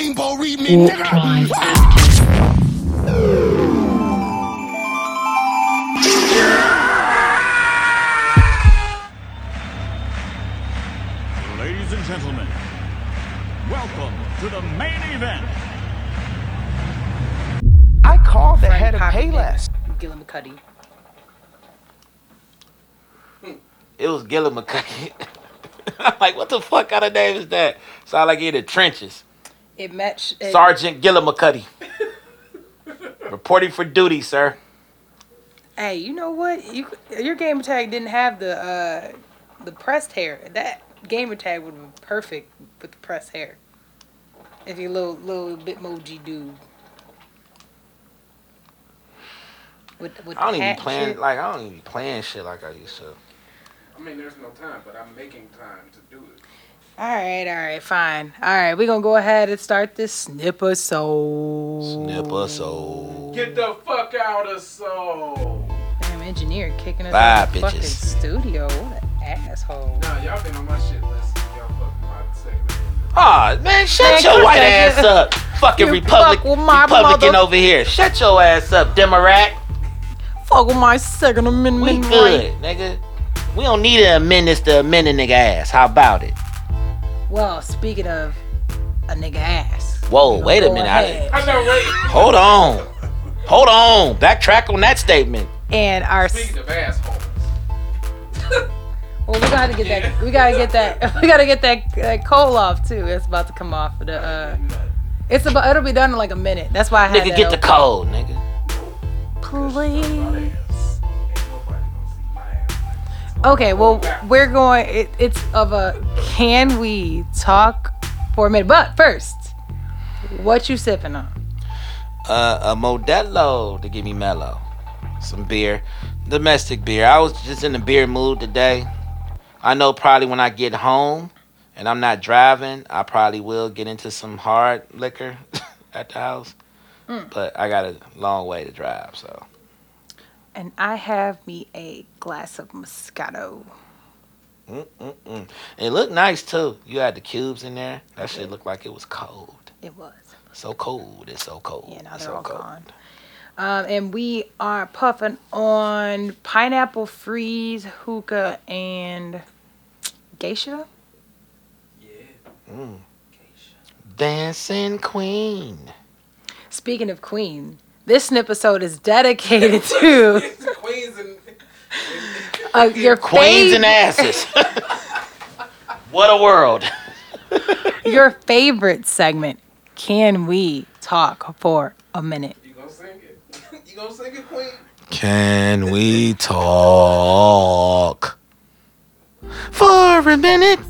Rainbow read me, nigga. Ladies and gentlemen, welcome to the main event. I called the head of Pocket Payless. Gilliam McCuddy. It was Gilliam McCuddy. I'm like, what the fuck kind of name is that? Sound like he in the trenches. It matched. it- Sergeant Gilliam McCuddy. Reporting for duty, sir. Hey, you know what? You your gamer tag didn't have the uh the pressed hair. That gamer tag would have been perfect with the pressed hair. If you little little bitmoji dude. With, with I don't even plan shit. like I don't even be playing shit like I used to. I mean, there's no time, but I'm making time to do it. All right, all right, fine. All right, we're gonna go ahead and start this snipper so. Snipper soul. Get the fuck out of soul. Damn engineer kicking us Bye, out of the fucking studio. What an asshole. Nah, y'all been on my shit list. Y'all fucking my second. Aw, ah, man, shut Man, your white ass shit. up. Fucking You Republic, fuck my Republican mother- over here. Shut your ass up, Democrat. Fuck with my second amendment We right. good, nigga. We don't need to amend this to amend a nigga ass. How about it? Well, speaking of a nigga ass. Whoa, we wait a minute. I- ahead. I know, right? Hold on. Hold on. Backtrack on that statement. And our Speaking of assholes. well, we gotta get that. We gotta get that. We gotta get that, that coal off too. It's about to come off. The uh, it's about. It'll be done in like a minute. That's why I had Nigga, that get the coal, nigga. Please. Okay. Well, we're going. It, it's of a. Can we talk for a minute? But first, what you sipping on? Uh, a Modelo to give me mellow. Some beer. Domestic beer. I was just in a beer mood today. I know probably when I get home and I'm not driving, I probably will get into some hard liquor at the house. But I got a long way to drive, so. And I have me a glass of Moscato. Mm-mm-mm. It looked nice too. You had the cubes in there. That shit looked like it was cold. It was. So cold. It's so cold. Yeah, now It's they're so all cold. gone. Um, and we are puffing on pineapple freeze, hookah, and geisha. Yeah. Mm. geisha. Dancing Queen. Speaking of queen, this episode is dedicated to Queens and uh, your Queens fav- and asses. what a world. your favorite segment. Can we talk for a minute? you gonna sing it? you gonna sing it, Queen? Can we talk for a minute?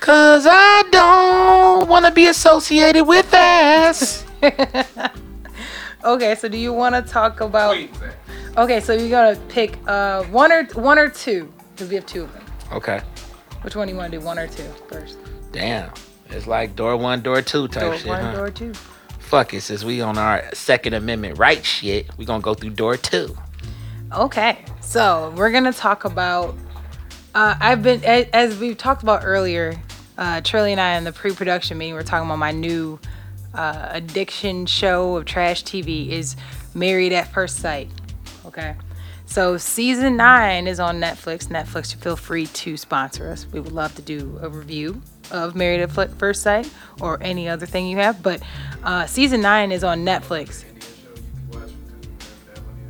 Cause I don't want to be associated with ass. Okay, so do you want to talk about? Queen's. Okay, so you're gonna pick uh, one or one or two because we have two of them. Okay. Which one do you want to do? One or two first? Damn. It's like door one, door two type Door shit. one, huh? door two. Fuck it. Since we on our Second Amendment right shit, we gonna go through door two. Okay, so we're gonna talk about. Uh, I've been as we've talked about earlier. Uh, Trilly and I in the pre-production meeting, we're talking about my new uh, addiction show of trash TV is Married at First Sight. Okay, so season nine is on Netflix. Netflix, you feel free to sponsor us. We would love to do a review of Married at First Sight or any other thing you have. But uh, season nine is on Netflix.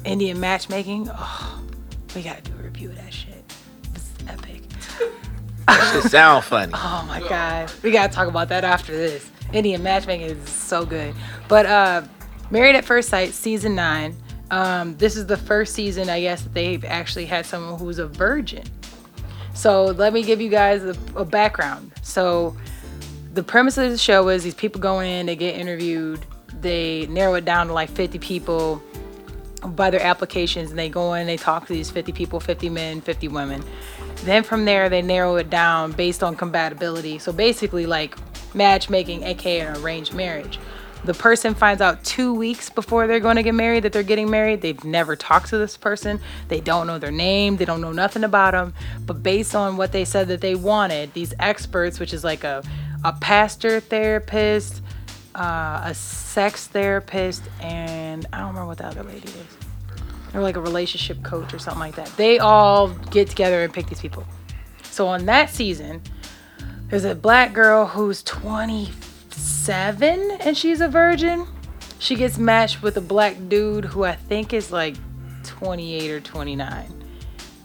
Indian matchmaking. Oh, we gotta do a review of that shit. It's epic. It sound funny. Oh my god, we gotta talk about that after this. Indian matchmaking is so good. But uh, Married at First Sight season nine. Um, this is the first season, I guess, that they've actually had someone who's a virgin. So let me give you guys a, a background. So the premise of the show is these people go in, they get interviewed, they narrow it down to like 50 people by their applications, and they go in, they talk to these 50 people, 50 men, 50 women. Then from there, they narrow it down based on compatibility. So basically, like matchmaking, aka an arranged marriage. The person finds out two weeks before they're going to get married that they're getting married. They've never talked to this person. They don't know their name. They don't know nothing about them. But based on what they said that they wanted, these experts, which is like a, a pastor therapist, uh, a sex therapist, and I don't remember what the other lady is. Or like a relationship coach or something like that. They all get together and pick these people. So on that season, there's a black girl who's 27 and she's a virgin. She gets matched with a black dude who I think is like 28 or 29.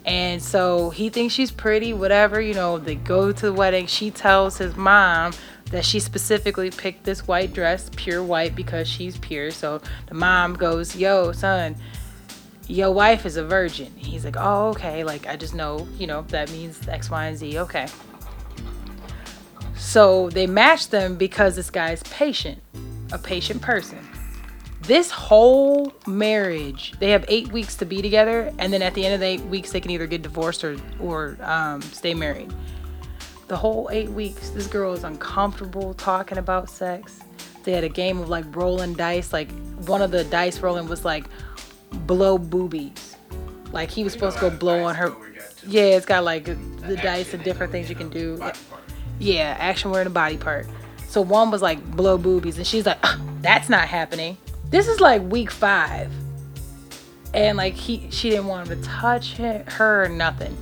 And so he thinks she's pretty, whatever, you know, they go to the wedding. She tells his mom that she specifically picked this white dress, pure white, because she's pure. So the mom goes, Yo, son, your wife is a virgin. He's like, Oh, okay. Like, I just know, you know, that means X, Y, and Z. Okay. So they match them because this guy's patient, a patient person. This whole marriage, they have eight weeks to be together, and then at the end of the eight weeks, they can either get divorced or or um, stay married. The whole eight weeks, this girl is uncomfortable talking about sex. They had a game of like rolling dice. Like one of the dice rolling was like blow boobies. Like he was supposed to go blow on her. Yeah, it's got like the dice and different things you can do. Yeah, action word and body part. So one was like blow boobies, and she's like, "Ugh, that's not happening. This is like week five, and like he, she didn't want him to touch her or nothing.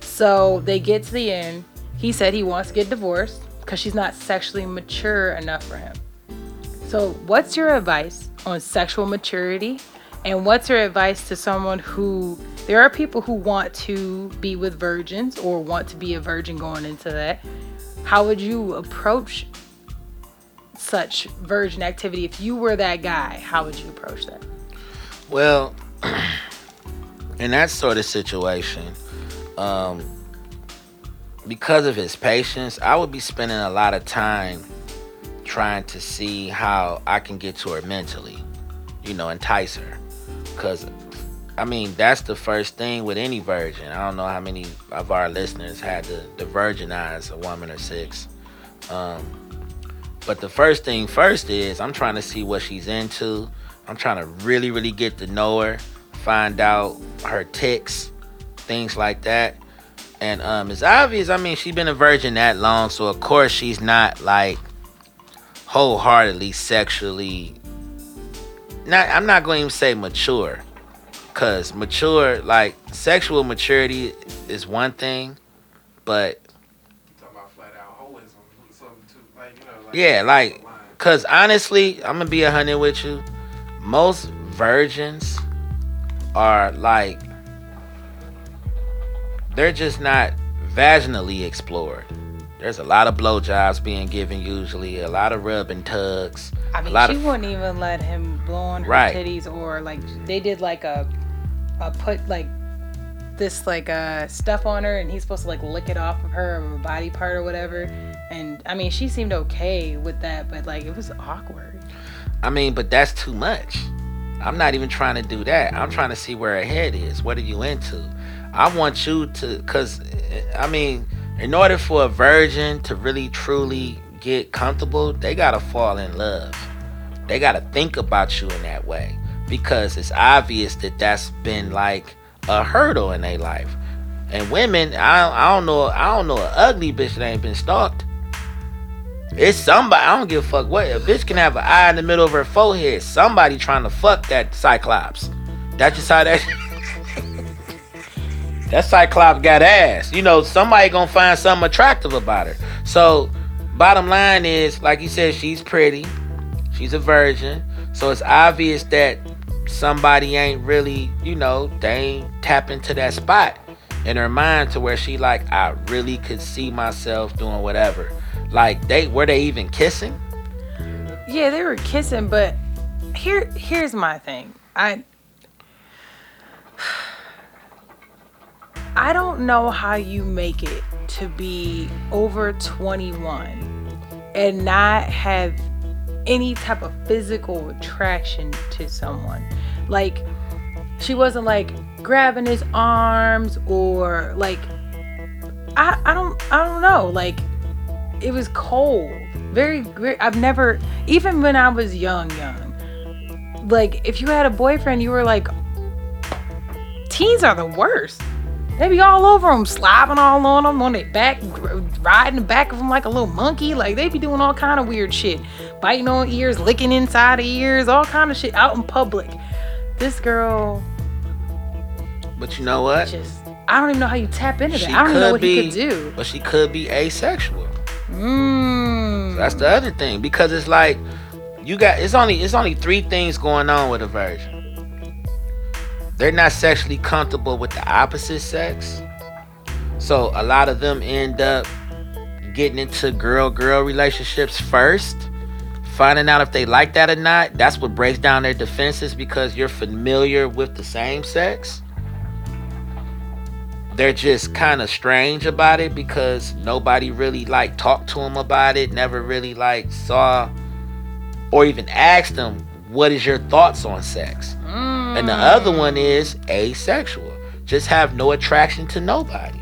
So they get to the end. He said he wants to get divorced because she's not sexually mature enough for him. So, what's your advice on sexual maturity? And what's your advice to someone who there are people who want to be with virgins or want to be a virgin going into that? How would you approach such virgin activity if you were that guy? How would you approach that? Well, in that sort of situation, um, because of his patience, I would be spending a lot of time trying to see how I can get to her mentally, you know, entice her. Because, I mean, that's the first thing with any virgin. I don't know how many of our listeners had to, to virginize a woman or six. Um, but the first thing first is I'm trying to see what she's into. I'm trying to really, really get to know her, find out her ticks, things like that. And um, it's obvious. I mean, she's been a virgin that long, so of course she's not like wholeheartedly sexually. Not, I'm not going to even say mature, cause mature, like sexual maturity, is one thing, but Talking about flat out holism, something too, like you know, like Yeah, like, cause honestly, I'm gonna be a hundred with you. Most virgins are like, they're just not vaginally explored. There's a lot of blowjobs being given usually, a lot of rub and tugs, I a mean, lot she of wouldn't even let him blow on her Right. titties, or like they did like a, a put like this like uh stuff on her, and he's supposed to like lick it off of her or a body part or whatever. And I mean, she seemed okay with that, but like it was awkward. I mean, but that's too much. I'm not even trying to do that. I'm trying to see where her head is. What are you into? I want you to, cause I mean, in order for a virgin to really truly get comfortable, they gotta fall in love. They gotta think about you in that way because it's obvious that that's been like a hurdle in their life. And women, I, I don't know, I don't know an ugly bitch that ain't been stalked. It's somebody. I don't give a fuck what. A bitch can have an eye in the middle of her forehead. Somebody trying to fuck that cyclops. That's just how that. that cyclops got ass. You know, somebody gonna find something attractive about her. So, bottom line is, like you said, she's pretty. She's a virgin. So it's obvious that somebody ain't really, you know, they ain't tap into that spot in her mind to where she like, I really could see myself doing whatever. Like they were they even kissing? Yeah, they were kissing, but here here's my thing. I I don't know how you make it to be over 21 and not have any type of physical attraction to someone. Like she wasn't like grabbing his arms or like I I don't I don't know. Like it was cold. Very, very I've never even when I was young young. Like if you had a boyfriend you were like teens are the worst. They be all over them, slobbing all on them, on their back, riding the back of them like a little monkey. Like they be doing all kind of weird shit, biting on ears, licking inside the ears, all kind of shit out in public. This girl But you know what? just, I don't even know how you tap into that. She I don't even know what be, he could do. but she could be asexual. Mmm. That's the other thing because it's like you got it's only it's only three things going on with a virgin. They're not sexually comfortable with the opposite sex. So a lot of them end up getting into girl girl relationships first, finding out if they like that or not. That's what breaks down their defenses because you're familiar with the same sex. They're just kind of strange about it because nobody really like talked to them about it, never really like saw or even asked them what is your thoughts on sex. And the mm. other one is asexual. Just have no attraction to nobody.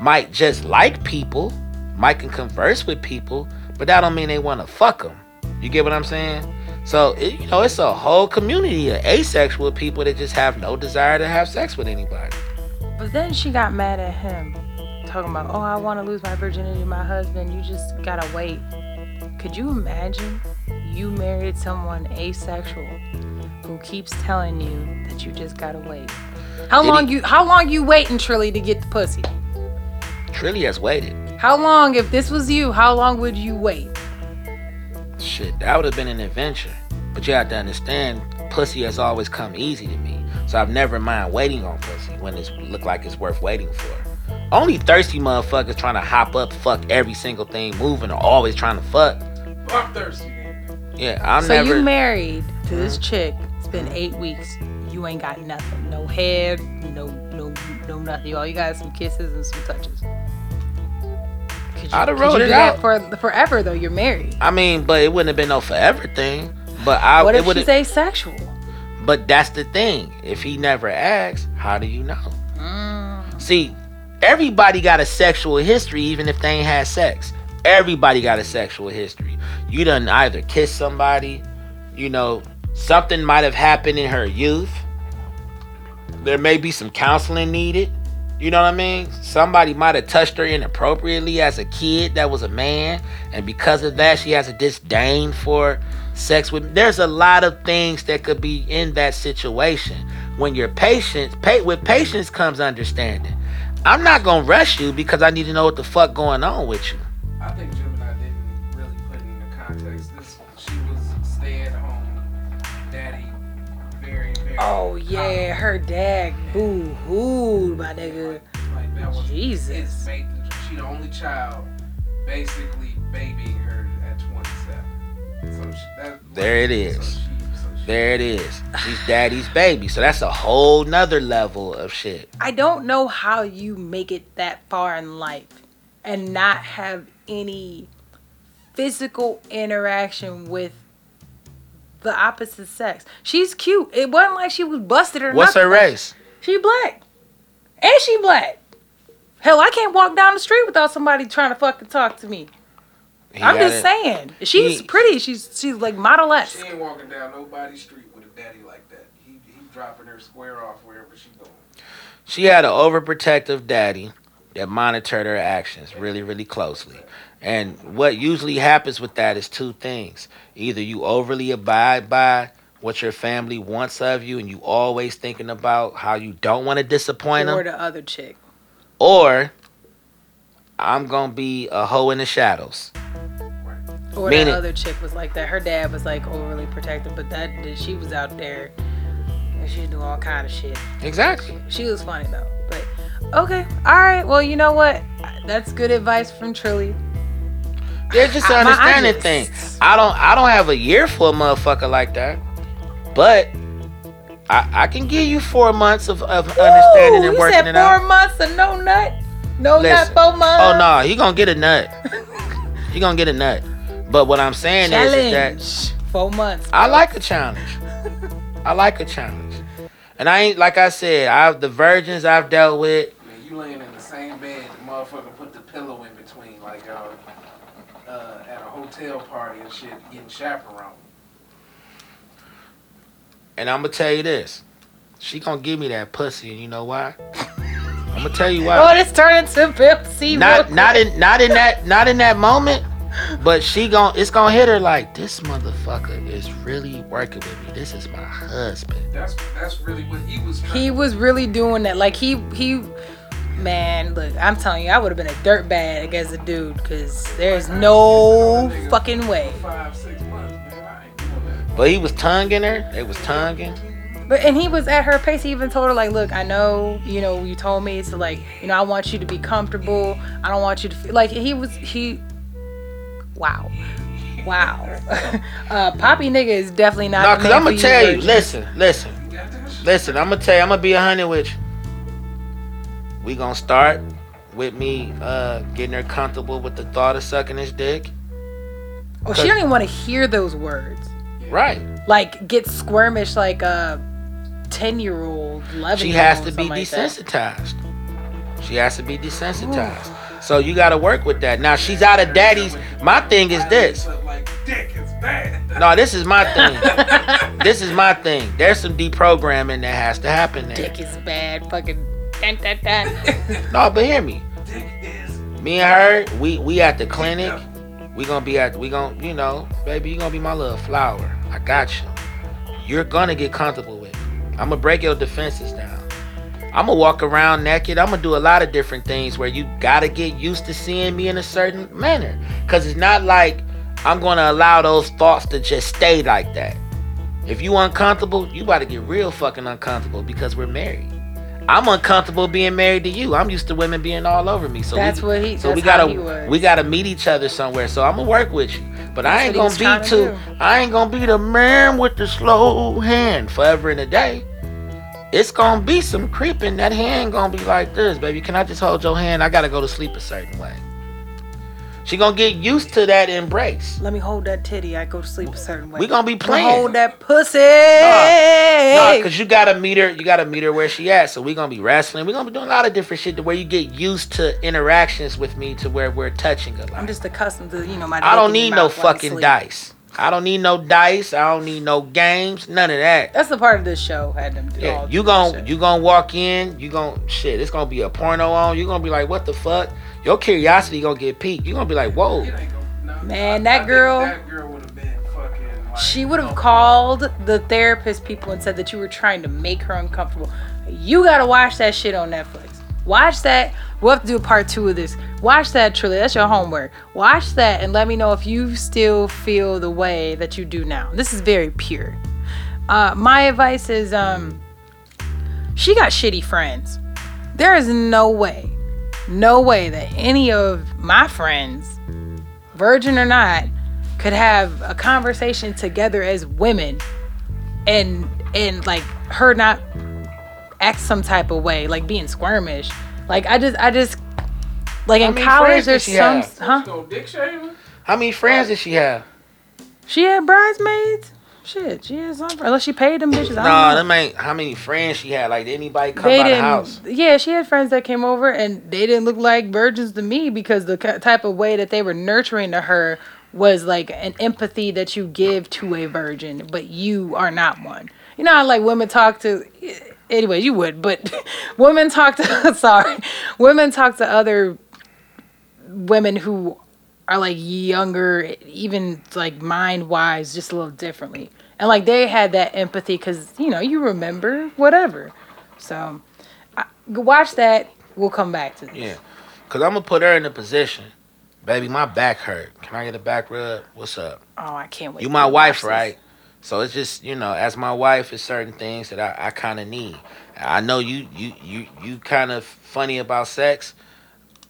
Might just like people, might can converse with people, but that don't mean they want to fuck them. You get what I'm saying? So, it, you know, it's a whole community of asexual people that just have no desire to have sex with anybody. But then she got mad at him, talking about, oh, I want to lose my virginity to my husband. You just gotta wait. Could you imagine you married someone asexual who keeps telling you that you just gotta wait? How Did long he- you? How long you waiting, Trilly, to get the pussy? Trilly has waited. How long? If this was you, how long would you wait? Shit, that would have been an adventure. But you have to understand, pussy has always come easy to me. So I've never mind waiting on pussy when it's look like it's worth waiting for. Only thirsty motherfuckers trying to hop up, fuck every single thing moving, or always trying to fuck. Fuck thirsty. Yeah, I'm so never. you married to this mm-hmm. chick. Been mm-hmm. eight weeks. You ain't got nothing. No head. No no no nothing. All you got is some kisses and some touches. Could you, I'd have rolled it that out. for forever though. You're married. I mean, but it wouldn't have been no forever thing. But I What if would she's asexual? But that's the thing. If he never asks, how do you know? Mm. See, everybody got a sexual history, even if they ain't had sex. Everybody got a sexual history. You done either kiss somebody, you know, something might have happened in her youth. There may be some counseling needed. You know what I mean? Somebody might have touched her inappropriately as a kid that was a man, and because of that, she has a disdain for sex with. There's a lot of things that could be in that situation. When you're patient, pa- with patience comes understanding. I'm not gonna rush you because I need to know what the fuck going on with you. Oh yeah, her dad boo hoo, my nigga. like that was Jesus. his she the only child basically babying her at 27. So she, that, There it so she- so she- There it is. She's daddy's baby. So that's a whole nother level of shit. I don't know how you make it that far in life and not have any physical interaction with the opposite sex. She's cute. It wasn't like she was busted or What's nothing. her race? She black. And she black. Hell, I can't walk down the street without somebody trying to fucking talk to me. He I'm just it. saying. She's He- pretty. She's she's like model She ain't walking down nobody's street with a daddy like that. He he dropping her square off wherever she going. She had an overprotective daddy that monitored her actions really, really closely. And what usually happens with that is two things. Either you overly abide by what your family wants of you and you always thinking about how you don't want to disappoint Or them, the other chick. or I'm going to be a hoe in the shadows. Or Meaning- the other chick was like that. Her dad was like overly protective, but that she was out there and she doing all kind of shit. Exactly. She was funny though. But okay, all right. Well, you know what? That's good advice from Trilly. They're just I- an understanding just- thing. I don't I don't have a year for a motherfucker like that. But I, I can give you four months of, of understanding Ooh, and you working said it four out. months and no nut, no Listen. nut, four months. Oh no, he gonna get a nut. he gonna get a nut. But what I'm saying is, is that challenge. Four months. I like a challenge. I like a challenge. And I ain't like I said, I've the virgins I've dealt with. Man, you laying in the same bed, the motherfucker put the pillow in between, like uh, at a hotel party and shit, getting chaperoned. And I'm gonna tell you this. She gonna give me that pussy, and you know why? I'm gonna tell you why. Oh, it's turning to Pimp C. not not in not in that not in that moment but she gon' it's gonna hit her like this motherfucker is really working with me this is my husband That's that's really what he was. Trying He was really doing that. Like he he. Man, look, I'm telling you, I would have been a dirt bag as a dude, cause there's no fucking way. Five, six months, man. I ain't doing that. but he was tonguing her they was tonguing But and he was at her pace. He even told her like, "Look, I know, you know, you told me to like, you know, I want you to be comfortable. I don't want you to feel like he was he. Wow, wow. uh, Poppy nigga is definitely not. no because i'm gonna tell you listen listen You got that shit? listen i'm gonna tell you i'm gonna be a hundred with you we gonna start with me uh getting her comfortable with the thought of sucking his dick Oh, she don't even want to hear those words. right Like get squirmish like a ten year old, eleven. she has to be desensitized. She has to be desensitized. So you got to work with that. Now she's out of daddy's. My thing is this. Like dick is bad. No, this is my thing. this is my thing. There's some deprogramming that has to happen there. Dick is bad. Fucking. Dun, dun, dun. No, but hear me. Me and her, we we at the clinic. We gonna be at. We gonna, you know, baby, you gonna be my little flower. I got you. You're gonna get comfortable with. Me. I'm gonna break your defenses down. I'm gonna walk around naked. I'm gonna do a lot of different things where you gotta get used to seeing me in a certain manner. Cause it's not like I'm gonna allow those thoughts to just stay like that. If you uncomfortable, you about to get real fucking uncomfortable because we're married. I'm uncomfortable being married to you. I'm used to women being all over me. So That's we, what he- So we gotta we gotta meet each other somewhere. So I'm gonna work with you. But I ain't what he was gonna be trying to too. I ain't gonna be the man with the slow hand forever and a day. It's gonna be some creeping. That hand gonna be like this, baby. Can I just hold your hand? I gotta go to sleep a certain way. She gonna get used to that embrace. Let me hold that titty. I go to sleep a certain way. We gonna be playing. Hold that pussy. Nah, nah, cause you gotta meet her. You gotta meet her where she at. So we gonna be wrestling. We gonna be doing a lot of different shit to where you get used to interactions with me to where we're touching a lot. I'm just accustomed to you know my. I don't need no mouth while you fucking dice. I don't need no dice. I don't need no games. None of that. That's the part of this show had them do Yeah, you that gon' shit. you gonna walk in. You gon' shit. It's gonna be a porno on. You gonna be like, what the fuck? Your curiosity gonna get peaked. You're gonna be like, whoa. It ain't gonna, no, Man, I- that I girl- That girl would have been fucking. Like, She would have know, called the therapist people and said that you were trying to make her uncomfortable. You gotta watch that shit on Netflix. Watch that. We'll have to do a part two of this. Watch that, Trilly. That's your homework. Watch that and let me know if you still feel the way that you do now. This is very pure. Uh, my advice is um, she got shitty friends. There is no way, no way that any of my friends, virgin or not, could have a conversation together as women and and like her not act some type of way, like being squirmish. Like I just I just like in college friends there's she some have? huh? You dick shaving? How many friends did she have? She had bridesmaids? Shit, she had some unless she paid them bitches. Nah, them ain't how many friends she had. Like did anybody come they by the house? Yeah, she had friends that came over and they didn't look like virgins to me because the type of way that they were nurturing to her was like an empathy that you give to a virgin, but you are not one. You know how like women talk to. Eh, anyway, you would, but women talk to. sorry, women talk to other women who are like younger, even like mind wise, just a little differently. And like they had that empathy because you know you remember whatever. So I, watch that. We'll come back to this. Yeah, cause I'm gonna put her in a position. Baby, my back hurt. Can I get a back rub? What's up? Oh, I can't wait. You my wife, right? So it's just you know, as my wife, it's certain things that I, I kind of need. I know you you you you kind of funny about sex.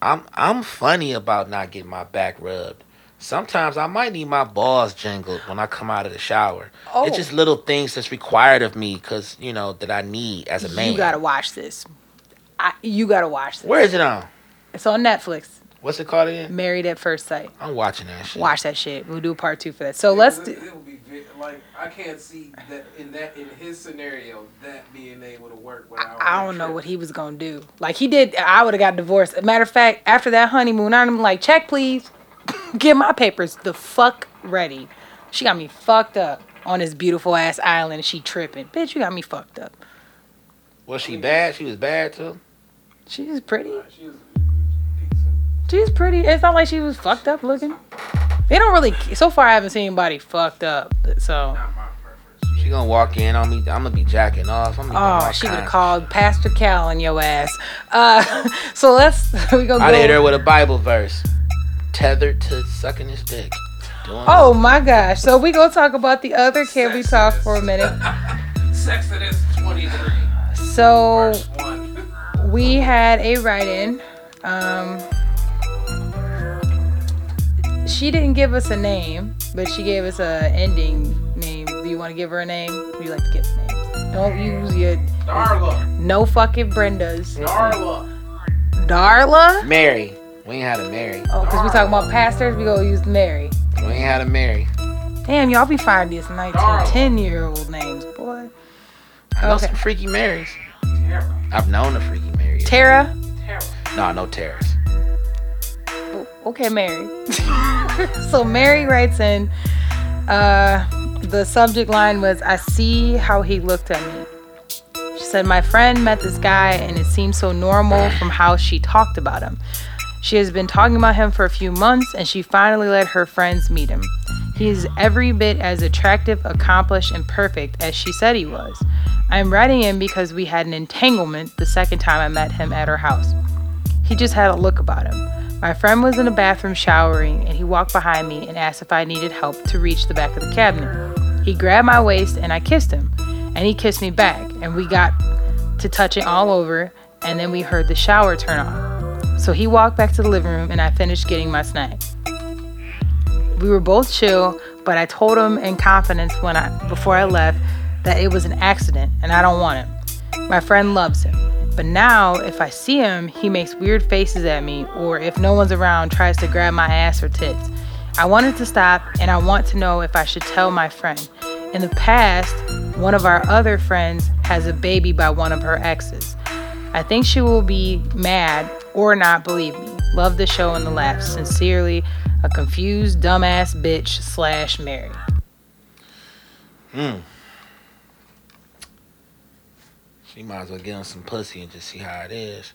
I'm I'm funny about not getting my back rubbed. Sometimes I might need my balls jingled when I come out of the shower. Oh. It's just little things that's required of me because, you know, that I need as a man. You gotta watch this. I, you gotta watch this. Where is it on? It's on Netflix. What's it called again? Married at First Sight. I'm watching that shit. Watch that shit. We'll do a part two for that. So let's. It, Do, it would be like I can't see that in that in his scenario that being able to work without. I don't know what he was gonna do. Like he did. I would have got divorced. Matter of fact, after that honeymoon, I'm like, check please. Get my papers the fuck ready. She got me fucked up on this beautiful ass island. and She tripping, bitch. You got me fucked up. Was she bad? She was bad too. She's pretty. She was. She's pretty. It's not like she was fucked up looking. They don't really. So far, I haven't seen anybody fucked up. So. Not my preference. She gonna walk in on me. I'm gonna be jacking off. I'm gonna Oh, she would have called Pastor Cal on your ass. Uh, so let's we gonna I hit her with a Bible verse, tethered to sucking his dick. Doing Oh my gosh! So we gonna talk about the other Can We Talk for a minute? Sexodus 23, So we had a write-in. Um, she didn't give us a name, but she gave us a ending name. Do you want to give her a name? Would you like to give names? Don't use your Darla. no fucking Brendas. Darla. Darla. Mary. We ain't had a Mary. Oh, because we talking about pastors, we gonna use Mary. We ain't had a Mary. Damn, y'all be finding these 19, 10 year old names, boy. I know Okay. some freaky Marys. Tara. I've known a freaky Mary. Tara. Tara. no, no Terrace. Okay, Mary. so Mary writes in, uh, the subject line was, I see how he looked at me. She said, My friend met this guy and it seemed so normal from how she talked about him. She has been talking about him for a few months and she finally let her friends meet him. He is every bit as attractive, accomplished, and perfect as she said he was. I'm writing in because we had an entanglement the second time I met him at her house. He just had a look about him. My friend was in the bathroom showering and he walked behind me and asked if I needed help to reach the back of the cabinet. He grabbed my waist and I kissed him, and he kissed me back, and we got to touching all over, and then we heard the shower turn on. So he walked back to the living room and I finished getting my snack. We were both chill, but I told him in confidence when I before I left that it was an accident and I don't want him. My friend loves him. But now, if I see him, he makes weird faces at me, or if no one's around, tries to grab my ass or tits. I wanted to stop, and I want to know if I should tell my friend. In the past, one of our other friends has a baby by one of her exes. I think she will be mad or not believe me. Love the show and the laughs. Sincerely, a confused dumbass bitch slash Mary. Hmm. She might as well get on some pussy and just see how it is.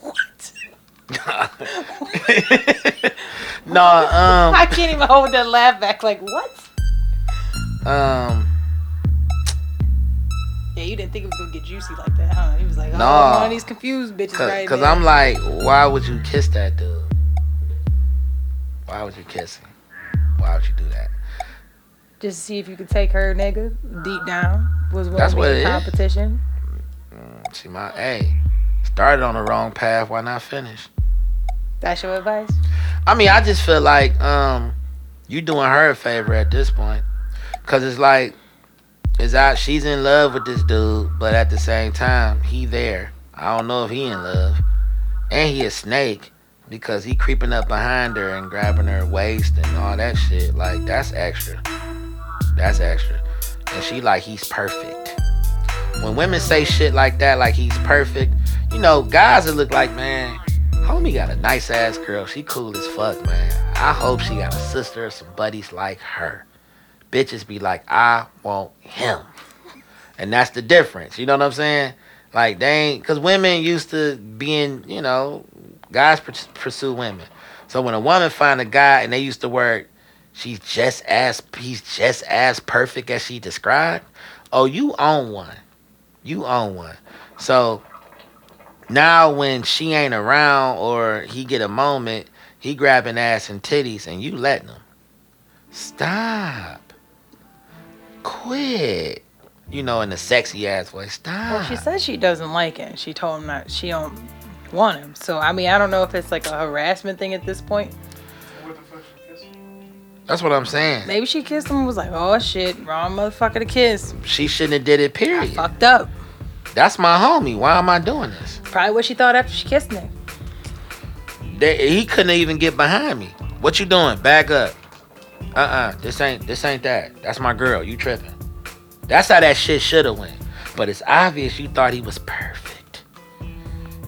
What? No, um, I can't even hold that laugh back. Like, what? um, Yeah, you didn't think it was gonna get juicy like that, huh? He was like, oh, Nah. one of these confused bitches cause, right 'cause there. I'm like, why would you kiss that dude? Why would you kiss him? Why would you do that? Just to see if you could take her nigga deep down. Was one That's what the it is. competition. See my, hey, started on the wrong path. Why not finish? That's your advice. I mean, I just feel like um, you doing her a favor at this point, cause it's like, is out she's in love with this dude, but at the same time he there. I don't know if he in love, and he a snake because he creeping up behind her and grabbing her waist and all that shit. Like that's extra. That's extra. And she like he's perfect. When women say shit like that, like he's perfect, you know, guys that look like man. Homie got a nice ass girl. She cool as fuck, man. I hope she got a sister or some buddies like her. Bitches be like, I want him. And that's the difference. You know what I'm saying? Like, they ain't, because women used to being, you know, guys pursue women. So when a woman find a guy and they used to work, she's just as, he's just as perfect as she described. Oh, you own one. You own one. So now when she ain't around or he get a moment, he grabbing ass and titties and you letting him. Stop. Quit. You know, in a sexy ass voice. Stop. Well, she says she doesn't like him. She told him that she don't want him. So I mean, I don't know if it's like a harassment thing at this point. What the fuck she kissing? That's what I'm saying. Maybe she kissed him and was like, oh shit, wrong motherfucker to kiss. She shouldn't have did it. Period. Fucked up. That's my homie. Why am I doing this? Probably what she thought after she kissed him. They, he couldn't even get behind me. What you doing? Back up. Uh-uh. This ain't this ain't that. That's my girl. You tripping. That's how that shit should have went. But it's obvious you thought he was perfect.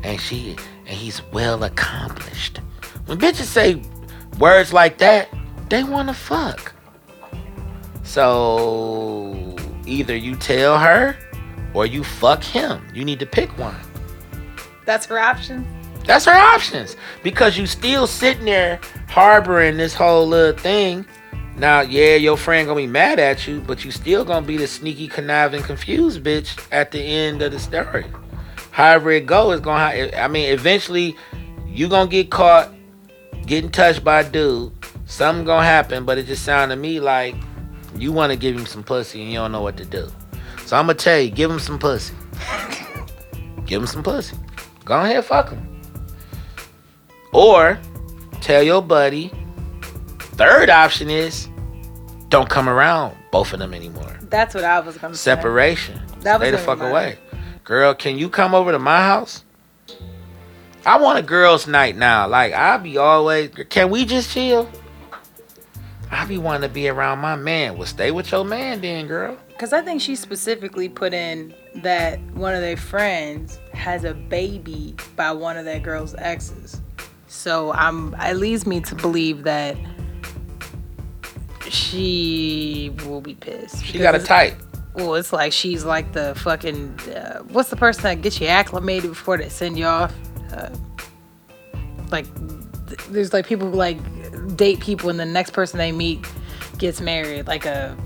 And she and he's well accomplished. When bitches say words like that, they wanna fuck. So either you tell her or you fuck him. You need to pick one. That's her option. That's her options. Because you still sitting there harboring this whole little thing. Now, yeah, your friend gonna be mad at you, but you still gonna be the sneaky, conniving, confused bitch at the end of the story. However it go, it's gonna. I mean, eventually, you gonna get caught getting touched by a dude. Something gonna happen, but it just sounded to me like you want to give him some pussy and you don't know what to do. So I'm gonna tell you, give him some pussy. give him some pussy. Go ahead, fuck him. Or tell your buddy. Third option is don't come around both of them anymore. That's what I was gonna say. Separation. That was the fuck be mine. away. Girl, can you come over to my house? I want a girls' night now. Like I be always can we just chill? I be wanting to be around my man. Well, stay with your man then, girl. Because I think she specifically put in that one of their friends has a baby by one of that girl's exes. So I'm it leads me to believe that she will be pissed. She got a type. Well, it's like she's like the fucking uh, what's the person that gets you acclimated before they send you off? Uh, like th- there's like people who like date people and the next person they meet gets married, like a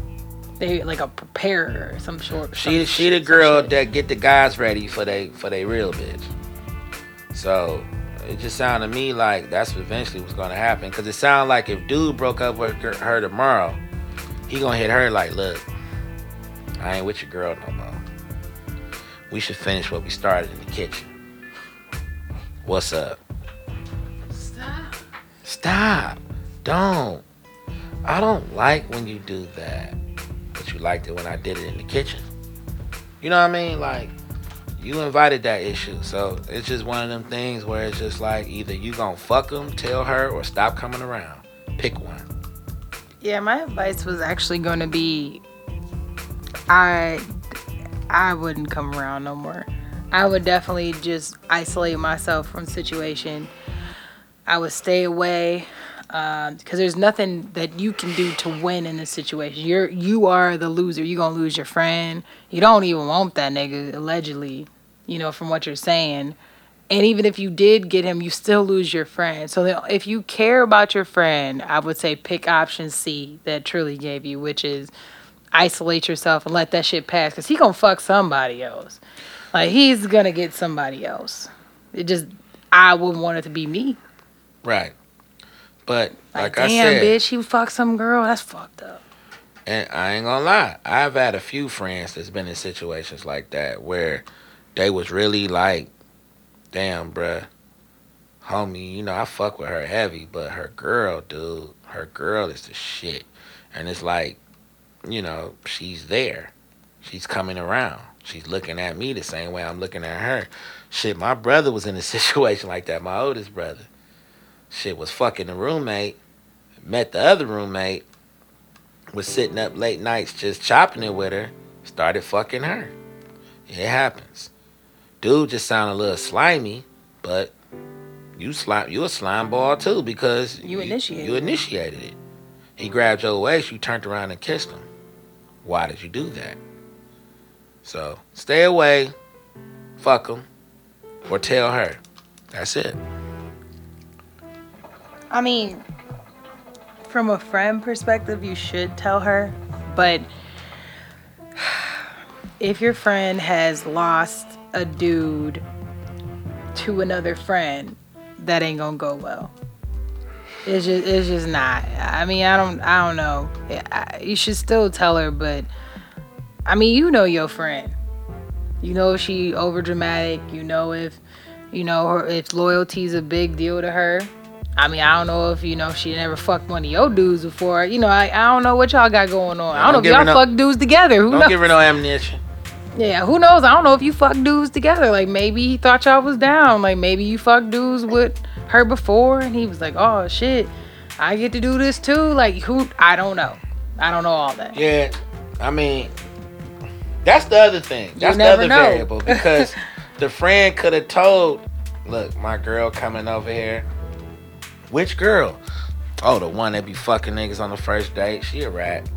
they like a preparer or some short. She some she the shit- some girl that get the guys ready for they for they real bitch. So it just sounded to me like that's eventually what's gonna happen. Cause it sounded like if dude broke up with her her tomorrow, he gonna hit her like, look, I ain't with your girl no more. We should finish what we started in the kitchen. What's up? Stop. Stop. Don't. I don't like when you do that. But you liked it when I did it in the kitchen. You know what I mean? Like, you invited that issue. So it's just one of them things where it's just like either you gonna fuck him, tell her, or stop coming around. Pick one. Yeah, my advice was actually going to be I I wouldn't come around no more. I would definitely just isolate myself from the situation. I would stay away um, because there's nothing that you can do to win in this situation. You're you are the loser. You're gonna lose your friend. You don't even want that nigga allegedly. You know from what you're saying. And even if you did get him, you still lose your friend. So if you care about your friend, I would say pick option C that Trilly gave you, which is isolate yourself and let that shit pass. Cause he gonna fuck somebody else. Like he's gonna get somebody else. It just I wouldn't want it to be me. Right. But Like, like, I damn, said, bitch, he fucked some girl. That's fucked up. And I ain't gonna lie, I've had a few friends that's been in situations like that where they was really like, damn, bruh, homie, you know, I fuck with her heavy, but her girl, dude, her girl is the shit. And it's like, you know, she's there. She's coming around. She's looking at me the same way I'm looking at her. Shit, my brother was in a situation like that, my oldest brother. Shit was fucking the roommate, met the other roommate, was sitting up late nights just chopping it with her, started fucking her. It happens. Dude just sounded a little slimy, but you slime you a slime ball too because You initiated You it. initiated it. He grabbed your waist, you turned around and kissed him. Why did you do that? So stay away, fuck him, or tell her. That's it. I mean, from a friend perspective, you should tell her, but if your friend has lost a dude to another friend, that ain't gonna go well. It's just, it's just not. I mean, I don't, I don't know. I, you should still tell her, but I mean, you know your friend. You know if she over dramatic. You know if, you know, her, if loyalty's a big deal to her. I mean, I don't know if you know she never fucked one of your dudes before. You know, I, I don't know what y'all got going on. I don't don't know if y'all fuck dudes together. Who Don't knows? give her no ammunition. Yeah, who knows? I don't know if you fuck dudes together. Like maybe he thought y'all was down. Like maybe you fucked dudes with her before, and he was like, "Oh shit, I get to do this too." Like who? I don't know. I don't know all that. Yeah, I mean, that's the other thing. That's the never other know. variable because the friend could have told, "Look, my girl coming over here." Which girl? Oh, the one that be fucking niggas on the first date. She a rat.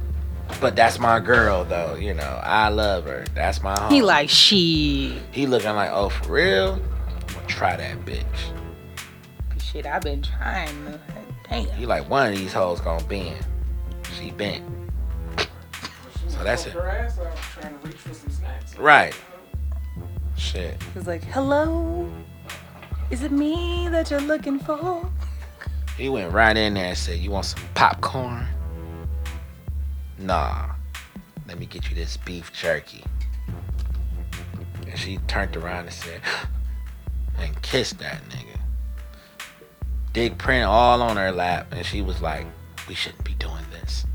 But that's my girl, though. You know, I love her. That's my home. He like she He looking like, oh, for real? I'm gonna try that bitch. shit. I've been trying. to- Damn. He like, one of these hoes gonna bend. She bent. So that's it. Her ass out trying to reach for some snacks. Right. Shit. He's like, "Hello, is it me that you're looking for?" He went right in there and said, You want some popcorn? Nah. Let me get you this beef jerky. And she turned around and said, and kissed that nigga. Dick print all on her lap, and she was like, We shouldn't be doing this.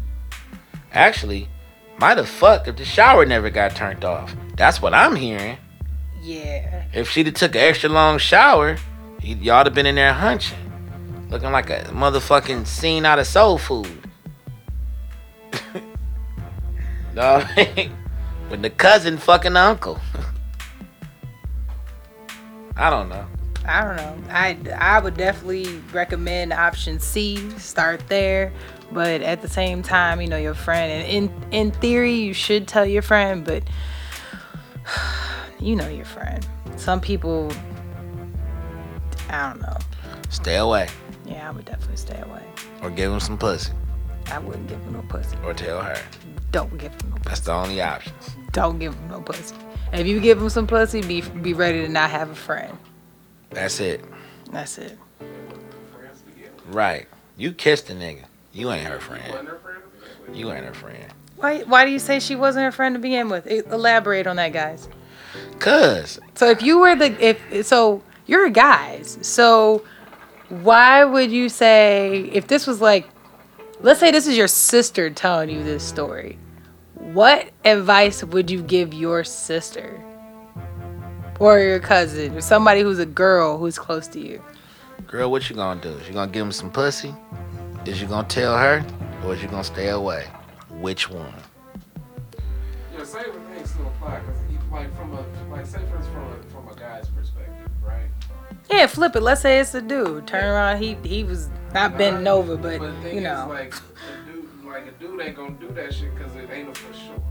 Actually, might have fucked if the shower never got turned off. That's what I'm hearing. Yeah. If she'd have took an extra long shower, he, y'all'd have been in there hunching. Looking like a motherfucking scene out of soul food. no, with the cousin fucking uncle. I don't know. I don't know. I I would definitely recommend option C. Start there, but at the same time, you know your friend. And in in theory, you should tell your friend, but you know your friend. Some people, I don't know. Stay away. Yeah, I would definitely stay away. Or give him some pussy. I wouldn't give him no pussy. Or tell her. Don't give him no pussy. That's the only option. Don't give him no pussy. If you give him some pussy, be be ready to not have a friend. That's it. That's it. Right. You kissed the nigga. You ain't her friend. Wasn't her friend? You ain't her friend. Why why do you say she wasn't her friend to begin with? Elaborate on that, guys. Cause So if you were the if so you're guys. So why would you say if this was like let's say this is your sister telling you this story. What advice would you give your sister? Or your cousin or somebody who's a girl who's close to you? Girl, what you gonna do? Is you gonna give him some pussy? Is you gonna tell her? Or is you gonna stay away? Which one? Yeah, same thing still apply because like from a like say for from a from a guy's perspective, right? Yeah, flip it. Let's say it's a dude. Turn around. He he was not bending over, but the thing you know. is, like a dude, like a dude ain't gonna do that shit because it ain't a for sure.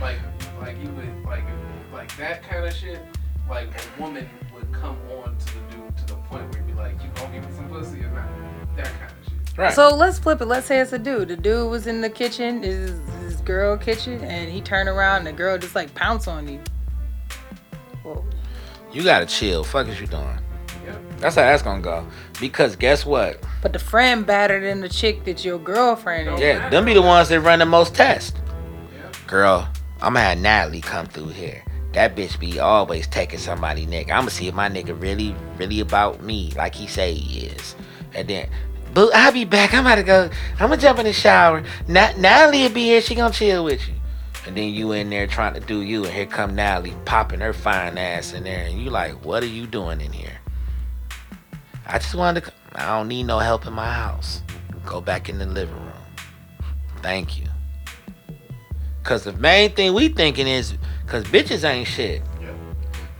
Like, like he would, like, like that kind of shit. Like a woman would come on to the dude to the point where he'd be like, "You gonna give me some pussy or not?" That kind of shit. Right. So let's flip it. Let's say it's a dude. The dude was in the kitchen, is his girl kitchen, and he turned around and the girl just like pounce on you. Whoa. you gotta chill. Fuck is you doing? Yep. That's how that's gonna go. Because guess what? But the friend battered in the chick that your girlfriend is. Yeah, them be the ones that run the most tests. Yep. Girl, I'ma have Natalie come through here. That bitch be always taking somebody nigga. I'ma see if my nigga really, really about me like he say he is. And then, boo, I'll be back. I'm about to go. I'ma jump in the shower. Na- Natalie will be here. She gonna chill with you. And then you in there trying to do you, and here come Natalie popping her fine ass in there, and you like, what are you doing in here? I just wanted to. I don't need no help in my house. Go back in the living room. Thank you. Cause the main thing we thinking is, cause bitches ain't shit.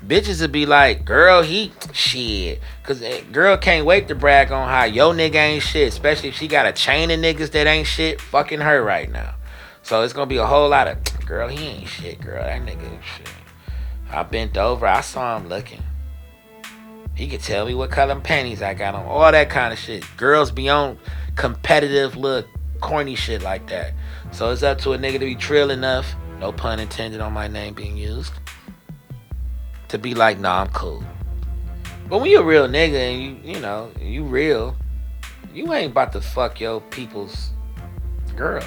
Bitches would be like, girl, he shit. Cause eh, girl can't wait to brag on how yo nigga ain't shit, especially if she got a chain of niggas that ain't shit fucking her right now. So it's gonna be a whole lot of, girl, he ain't shit, girl, that nigga ain't shit. I bent over, I saw him looking. He could tell me what color panties I got on, all that kind of shit. Girls be on competitive look, corny shit like that. So it's up to a nigga to be trill enough, no pun intended on my name being used, to be like, nah, I'm cool. But when you a real nigga and you, you know, you real, you ain't about to fuck your people's girl.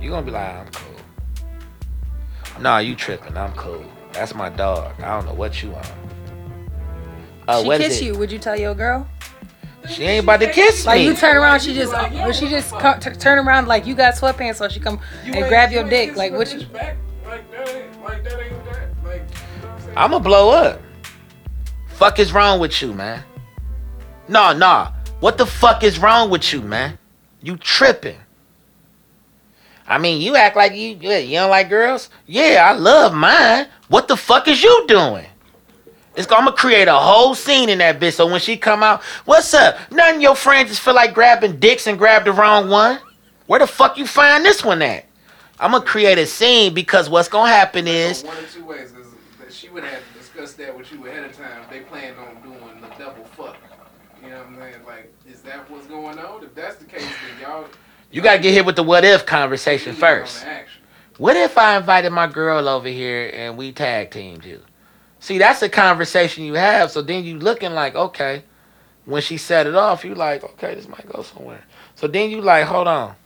You gonna be like, I'm cool. Nah, you tripping. I'm cool. That's my dog. I don't know what you on. Uh, she what is kissed it? you. Would you tell your girl? She ain't about to kiss me. Like you turn around, she just, or she just co- t- turn around like you got sweatpants, so she come You and grab your dick. Like a what you? Back. Like that ain't like that ain't that. Like you know what I'm saying? I'ma blow up. Fuck is wrong with you, man? Nah, nah. What the fuck is wrong with you, man? You tripping. I mean, you act like you yeah, you don't like girls? Yeah, I love mine. What the fuck is you doing? It's I'm gonna create a whole scene in that bitch. So when she come out, what's up? None of your friends just feel like grabbing dicks and grab the wrong one. Where the fuck you find this one at? I'm gonna create a scene because what's gonna happen is one or two ways is that she would have to discuss that with you ahead of time. They planned on doing the double fuck. You know what I'm saying? Like, is that what's going on? If that's the case, then y'all you gotta get hit with the what if conversation first. What if I invited my girl over here and we tag teamed you? See, that's a conversation you have. So then you looking like, okay, when she set it off, you like, okay, this might go somewhere. So then you like, hold on.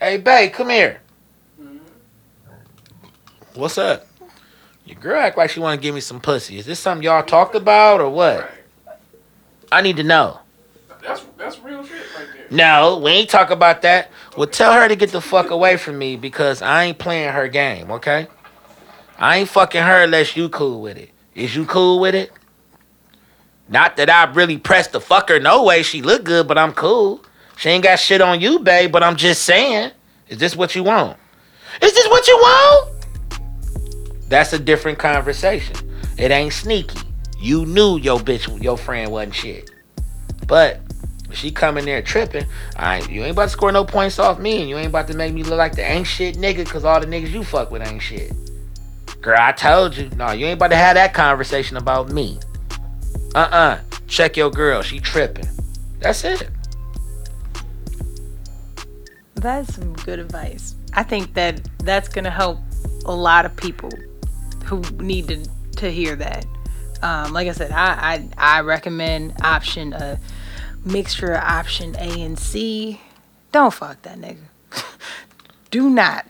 Hey, babe, come here. What's up? Your girl act like she want to give me some pussy. Is this something y'all talked about or what? Right. I need to know. That's that's real shit right there. No, we ain't talk about that. Well, tell her to get the fuck away from me because I ain't playing her game, okay? I ain't fucking her unless you cool with it. Is you cool with it? Not that I really pressed the fuck her. No way. She look good, but I'm cool. She ain't got shit on you, babe, but I'm just saying. Is this what you want? Is this what you want? That's a different conversation. It ain't sneaky. You knew your bitch, your friend wasn't shit. But she come in there tripping, I ain't, you ain't about to score no points off me, and you ain't about to make me look like the ain't shit nigga, cause all the niggas you fuck with ain't shit. Girl, I told you. No, you ain't about to have that conversation about me. Uh-uh. Check your girl. She tripping. That's it. That's some good advice. I think that that's gonna help a lot of people who need to to hear that. Um, like I said, I, I I recommend option a mixture of option A and C. Don't fuck that nigga. Do not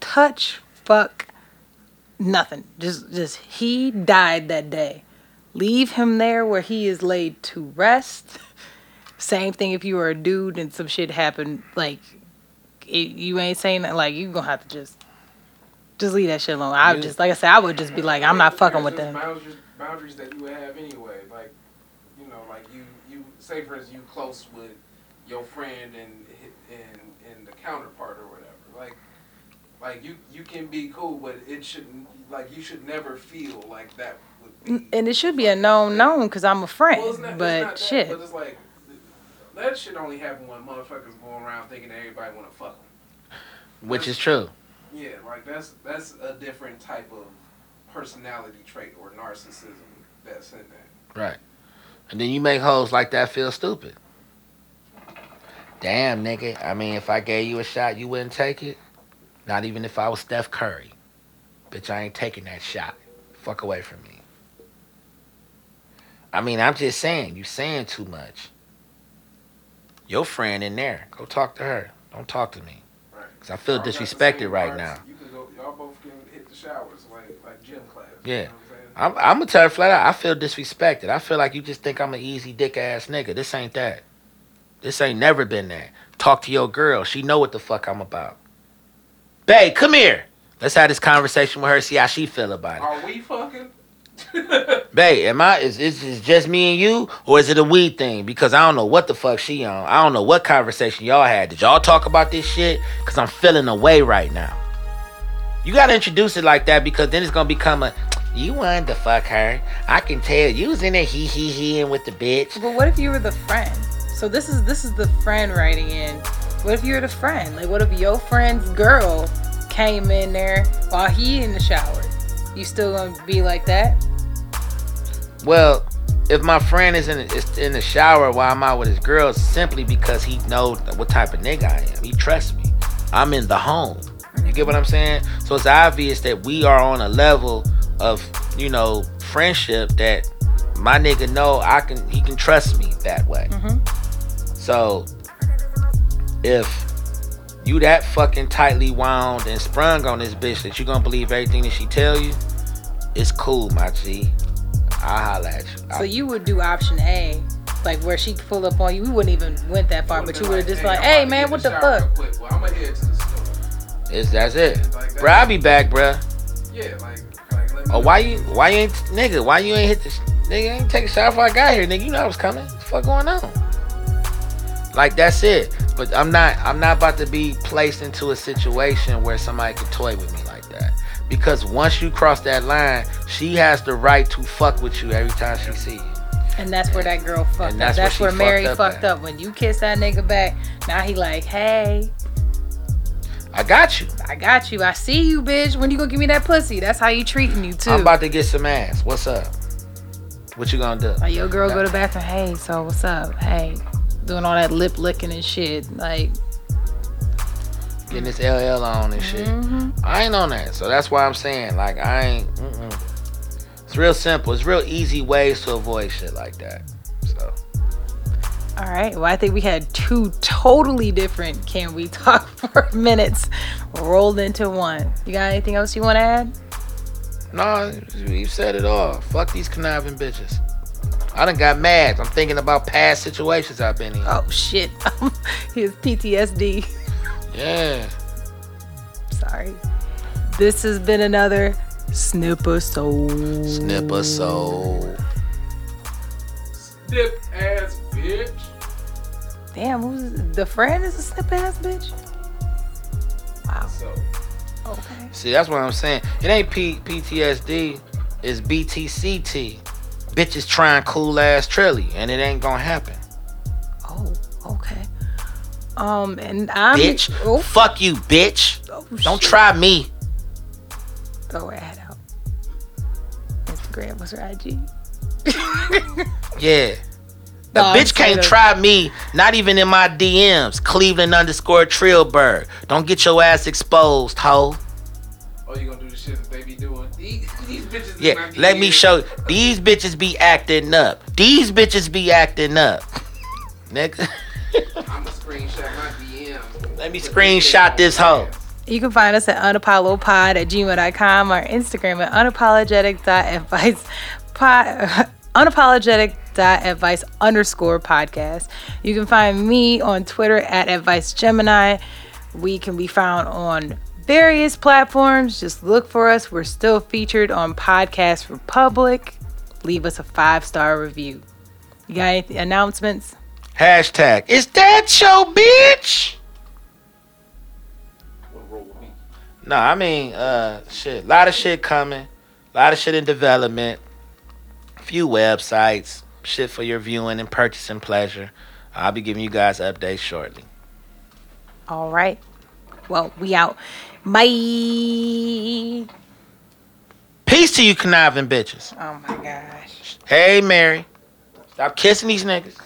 touch, fuck, nothing. Just just he died that day. Leave him there where he is laid to rest. Same thing if you were a dude and some shit happened, like it, you ain't saying that. Like you gonna have to just just leave that shit alone. I would just like I said, I would just be like, I'm not fucking with them. Boundaries, boundaries that you have anyway. Like, you know, like you, you say for instance, you close with your friend and and and the counterpart or whatever. Like, like you you can be cool, but it shouldn't. Like you should never feel like that would be. And it should be a known known because I'm a friend. Well, it's not- it's but not that, shit, But it's like that shit only happen when motherfuckers going around thinking that everybody want to fuck them. Which is true. Yeah, like that's that's a different type of personality trait or narcissism that's in that. Right. And then you make hoes like that feel stupid. Damn, nigga. I mean, if I gave you a shot, you wouldn't take it? Not even if I was Steph Curry. Bitch, I ain't taking that shot. Fuck away from me. I mean, I'm just saying, you saying too much. Your friend in there, go talk to her. Don't talk to me. Because I feel Y'all got the disrespected right now. You can go, y'all both can hit the showers like like gym class. Yeah. You know I'm saying? I'm, I'm gonna tell her flat out. I feel disrespected. I feel like you just think I'm an easy dick ass nigga. This ain't that. This ain't never been that. Talk to your girl. She know what the fuck I'm about. Babe, come here. Let's have this conversation with her. See how she feel about it. Are we fucking? Babe, am I? Is is is just me and you, or is it a we thing? Because I don't know what the fuck she on. I don't know what conversation y'all had. Did y'all talk about this shit? Cause I'm feeling away right now. You gotta introduce it like that because then it's gonna become a. You wanted to fuck her. I can tell you was in there hee hee heeing with the bitch. but what if you were the friend? So this is this is the friend writing in. What if you're the friend? Like, what if your friend's girl came in there while he in the shower? You still gonna be like that? Well, if my friend is in is in the shower while I'm out with his girl, simply because he knows what type of nigga I am. He trusts me. I'm in the home. You get what I'm saying? So it's obvious that we are on a level of, you know, friendship that my nigga know I can he can trust me that way. Mm-hmm. So if you that fucking tightly wound and sprung on this bitch that you gonna believe everything that she tell you, it's cool, my G. I'll holla at you. So you would do option A, like where she pull up on you. We wouldn't even went that far, but you would have just like, I'm hey man, what the fuck? real. Well, I'm gonna head to the store. It's that's it. Like that. I'll be back, bruh. Yeah, like, like let me Oh, why you why you ain't nigga? Why you ain't hit this sh- nigga? Ain't take a shower before I got here, nigga. You know I was coming. What the fuck going on? Like that's it. But I'm not I'm not about to be placed into a situation where somebody could toy with me like that. Because once you cross that line, she has the right to fuck with you every time she see you. And that's where that girl fucked And up. that's That's where where, Mary fucked up fucked up. When you kiss that nigga back, now he like, hey, I got you. I got you. I see you, bitch. When you gonna give me that pussy? That's how you treating you too. I'm about to get some ass. What's up? What you gonna do? like your girl go to the bathroom. Hey, so what's up? Hey, doing all that lip licking and shit. Like, Getting this LL on and shit. mhm. I ain't on that. So that's why I'm saying, like, I ain't. Mm-mm. It's real simple. It's real easy ways to avoid shit like that. So all right. Well, I think we had two totally different can we talk for minutes rolled into one. You got anything else you want to add? no, you said it all. Fuck these conniving bitches. I done got mad. I'm thinking about past situations I've been in. Oh shit, his PTSD. Yeah. Sorry. This has been another Snipper Soul. Snipper soul. Snip ass bitch. Damn, who's the friend is a snip ass bitch? Wow. So Okay. See, that's what I'm saying. It ain't P- PTSD. It's BTCT. Bitches trying cool ass Trilly, and it ain't gonna happen. Oh, okay. Um, and I'm bitch. Oh, Fuck you, bitch. oh, Don't shit. try me. Throw her ad out. Instagram, was her IG? Yeah. The No, bitch can't try me, not even in my DMs. Cleveland underscore Trillberg. Don't get your ass exposed, hoe. oh, you gonna do the shit that they be doing? Yeah, not let me DMs. show these bitches be acting up. These bitches be acting up. Nigga. I'ma screenshot my DM. Let me screenshot this hoe. You can find us at unapolopod at gmail.com or Instagram at unapologetic.advice pod, unapologetic.advice underscore podcast. You can find me on Twitter at advice Gemini. We can be found on various platforms. Just look for us. We're still featured on Podcast Republic. Leave us a five star review. You got any announcements? Hashtag, is that show, bitch? What roll with me? No, I mean, uh, shit. A lot of shit coming. A lot of shit in development. A few websites. Shit for your viewing and purchasing pleasure. I'll be giving you guys updates shortly. All right. Well, we out. Bye. Peace to you conniving bitches. Oh my gosh. Hey, Mary. Stop kissing these niggas.